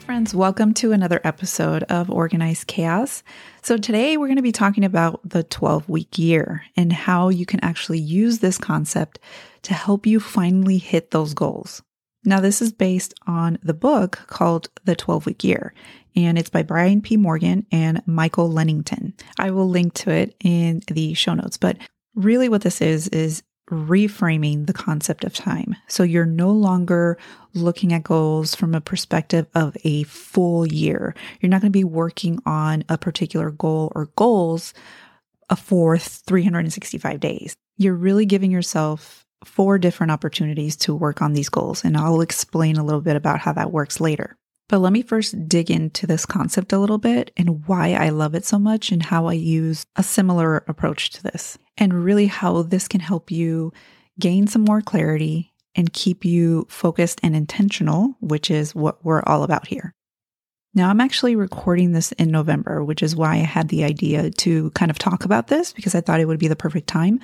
Friends, welcome to another episode of Organized Chaos. So, today we're going to be talking about the 12 week year and how you can actually use this concept to help you finally hit those goals. Now, this is based on the book called The 12 Week Year, and it's by Brian P. Moran and Michael Lennington. I will link to it in the show notes, but really what this is, is reframing the concept of time. So you're no longer looking at goals from a perspective of a full year. You're not going to be working on a particular goal or goals uh, for 365 days. You're really giving yourself four different opportunities to work on these goals. And I'll explain a little bit about how that works later. But let me first dig into this concept a little bit and why I love it so much and how I use a similar approach to this, and really how this can help you gain some more clarity and keep you focused and intentional, which is what we're all about here. Now, I'm actually recording this in November, which is why I had the idea to kind of talk about this because I thought it would be the perfect time.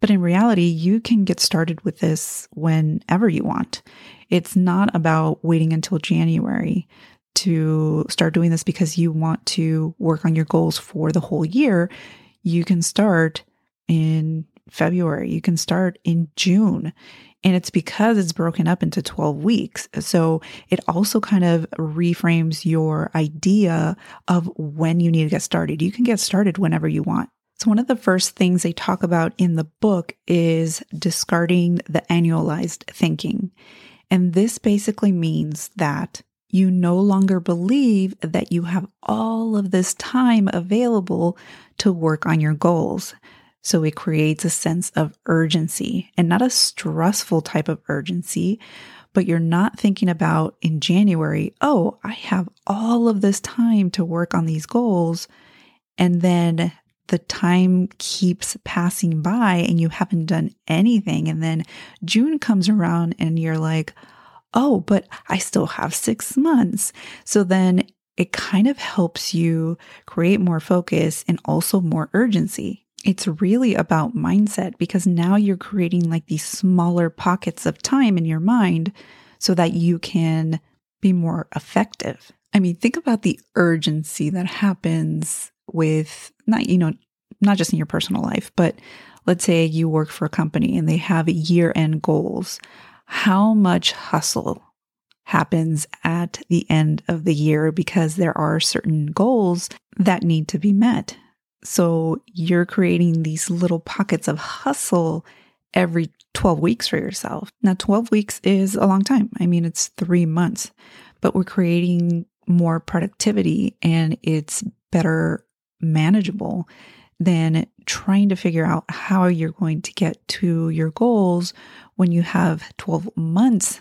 But in reality, you can get started with this whenever you want. It's not about waiting until January to start doing this because you want to work on your goals for the whole year. You can start in February, you can start in June. And it's because it's broken up into 12 weeks. So it also kind of reframes your idea of when you need to get started. You can get started whenever you want. So, one of the first things they talk about in the book is discarding the annualized thinking. And this basically means that you no longer believe that you have all of this time available to work on your goals. So it creates a sense of urgency and not a stressful type of urgency, but you're not thinking about in January, oh, I have all of this time to work on these goals. And then the time keeps passing by and you haven't done anything. And then June comes around and you're like, oh, but I still have six months. So then it kind of helps you create more focus and also more urgency. It's really about mindset because now you're creating like these smaller pockets of time in your mind so that you can be more effective. I mean, think about the urgency that happens with not, you know, not just in your personal life, but let's say you work for a company and they have year end goals. How much hustle happens at the end of the year because there are certain goals that need to be met. So you're creating these little pockets of hustle every 12 weeks for yourself. Now, 12 weeks is a long time. I mean, it's three months, but we're creating more productivity and it's better manageable than trying to figure out how you're going to get to your goals when you have 12 months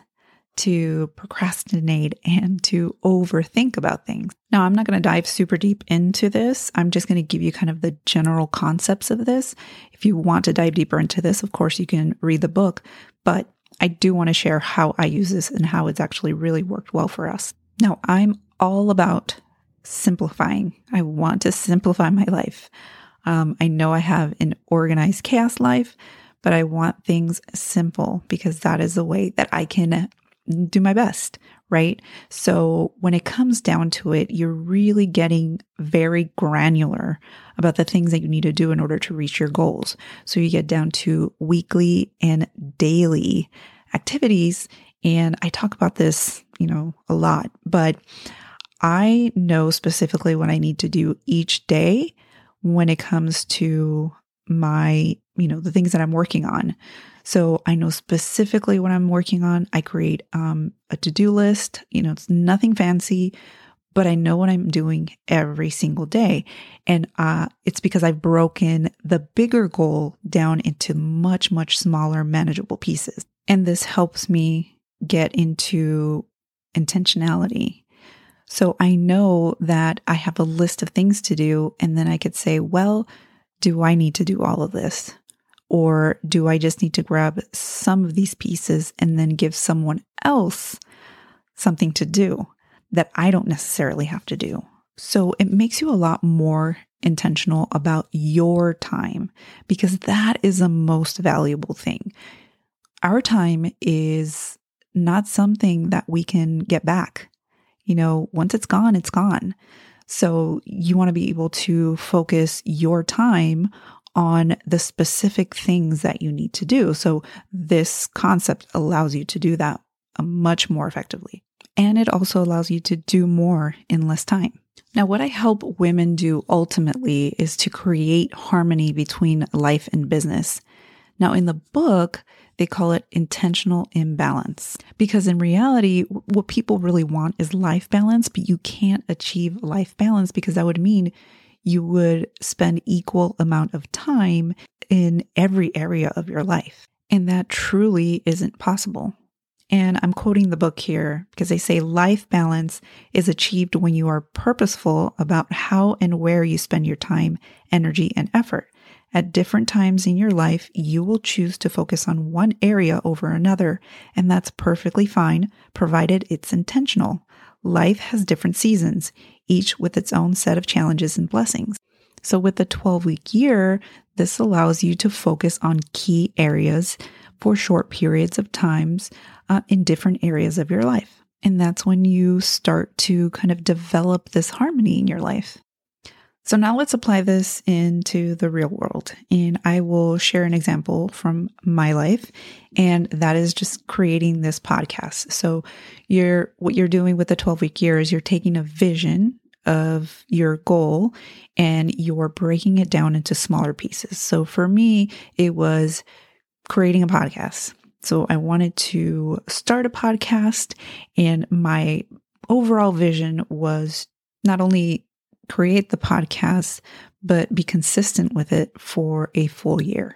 to procrastinate and to overthink about things. Now, I'm not going to dive super deep into this. I'm just going to give you kind of the general concepts of this. If you want to dive deeper into this, of course, you can read the book, but I do want to share how I use this and how it's actually really worked well for us. Now, I'm all about simplifying. I want to simplify my life. Um, I know I have an organized chaos life, but I want things simple because that is the way that I can do my best, right? So when it comes down to it, you're really getting very granular about the things that you need to do in order to reach your goals. So you get down to weekly and daily activities. And I talk about this, you know, a lot, but I know specifically what I need to do each day when it comes to my, you know, the things that I'm working on. So I know specifically what I'm working on. I create um, a to do list. You know, it's nothing fancy, but I know what I'm doing every single day. And uh, it's because I've broken the bigger goal down into much, much smaller, manageable pieces. And this helps me get into intentionality. So I know that I have a list of things to do, and then I could say, well, do I need to do all of this? Or do I just need to grab some of these pieces and then give someone else something to do that I don't necessarily have to do? So it makes you a lot more intentional about your time because that is the most valuable thing. Our time is not something that we can get back. You know, once it's gone, it's gone. So you want to be able to focus your time on the specific things that you need to do. So this concept allows you to do that uh, much more effectively. And it also allows you to do more in less time. Now, what I help women do ultimately is to create harmony between life and business. Now, in the book, they call it intentional imbalance because in reality, what people really want is life balance, but you can't achieve life balance because that would mean you would spend equal amount of time in every area of your life. And that truly isn't possible. And I'm quoting the book here because they say life balance is achieved when you are purposeful about how and where you spend your time, energy, and effort. At different times in your life, you will choose to focus on one area over another, and that's perfectly fine, provided it's intentional. Life has different seasons, each with its own set of challenges and blessings. So, with the 12 week year, this allows you to focus on key areas for short periods of times uh, in different areas of your life. And that's when you start to kind of develop this harmony in your life. So now let's apply this into the real world. And I will share an example from my life. And that is just creating this podcast. So you're, what you're doing with the 12 week year is you're taking a vision of your goal and you're breaking it down into smaller pieces. So for me, it was creating a podcast. So I wanted to start a podcast and my overall vision was not only create the podcast, but be consistent with it for a full year.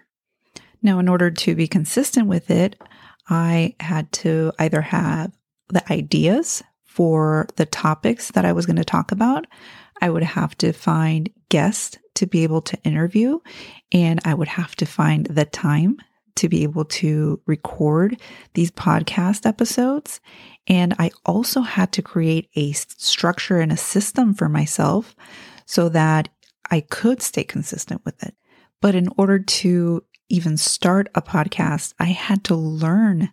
Now, in order to be consistent with it, I had to either have the ideas for the topics that I was going to talk about. I would have to find guests to be able to interview, and I would have to find the time to be able to record these podcast episodes. And I also had to create a structure and a system for myself so that I could stay consistent with it. But in order to even start a podcast, I had to learn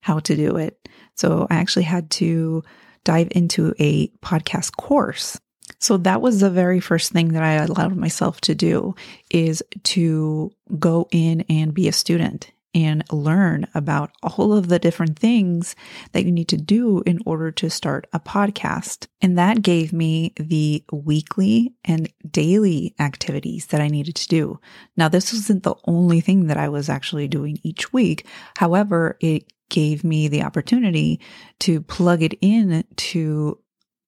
how to do it. So I actually had to dive into a podcast course. So that was the very first thing that I allowed myself to do is to go in and be a student and learn about all of the different things that you need to do in order to start a podcast. And that gave me the weekly and daily activities that I needed to do. Now, this wasn't the only thing that I was actually doing each week. However, it gave me the opportunity to plug it in to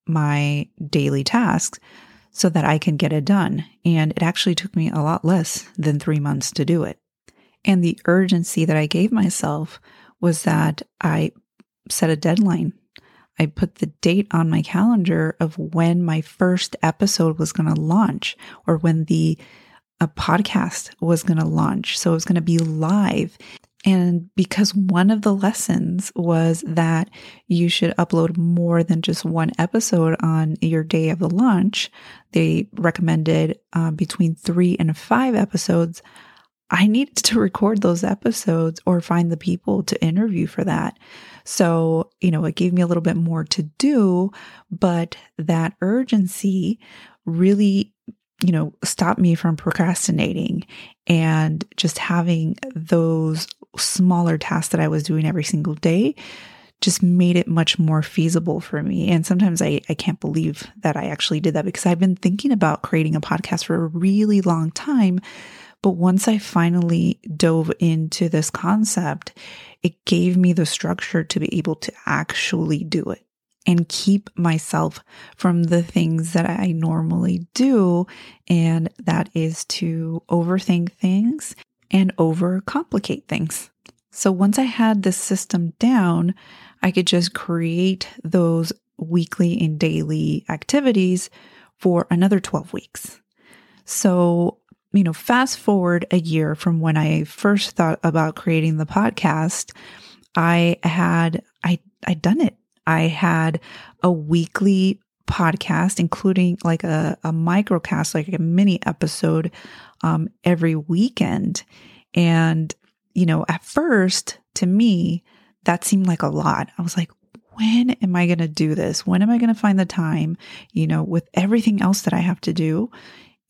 my daily tasks so that I can get it done. And it actually took me a lot less than three months to do it. And the urgency that I gave myself was that I set a deadline. I put the date on my calendar of when my first episode was going to launch or when the a podcast was going to launch. So it was going to be live. And because one of the lessons was that you should upload more than just one episode on your day of the launch, they recommended uh, between three and five episodes. I needed to record those episodes or find the people to interview for that. So, you know, it gave me a little bit more to do, but that urgency really, you know, stop me from procrastinating and just having those smaller tasks that I was doing every single day just made it much more feasible for me. And sometimes I, I can't believe that I actually did that because I've been thinking about creating a podcast for a really long time but once I finally dove into this concept, it gave me the structure to be able to actually do it and keep myself from the things that I normally do. And that is to overthink things and overcomplicate things. So once I had this system down, I could just create those weekly and daily activities for another 12 weeks. So, you know, fast forward a year from when I first thought about creating the podcast, I had I I'd done it. I had a weekly podcast, including like a, a microcast, like a mini episode um, every weekend. And, you know, at first, to me, that seemed like a lot. I was like, when am I going to do this? When am I going to find the time, you know, with everything else that I have to do?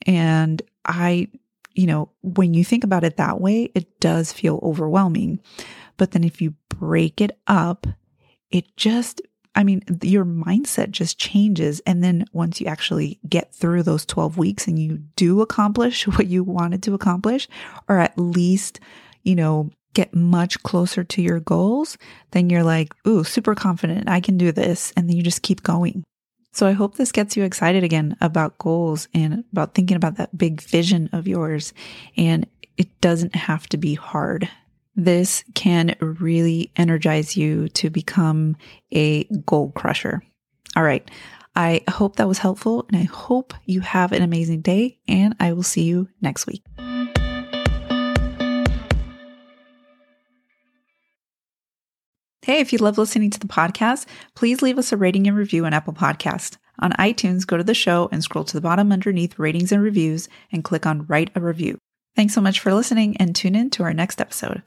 And I, you know, when you think about it that way, it does feel overwhelming. But then if you break it up, it just I mean, your mindset just changes. And then once you actually get through those 12 weeks and you do accomplish what you wanted to accomplish, or at least, you know, get much closer to your goals, then you're like, ooh, super confident. I can do this. And then you just keep going. So I hope this gets you excited again about goals and about thinking about that big vision of yours. And it doesn't have to be hard. This can really energize you to become a goal crusher. All right. I hope that was helpful and I hope you have an amazing day and I will see you next week. Hey, if you love listening to the podcast, please leave us a rating and review on Apple Podcast. On iTunes, go to the show and scroll to the bottom underneath ratings and reviews and click on write a review. Thanks so much for listening and tune in to our next episode.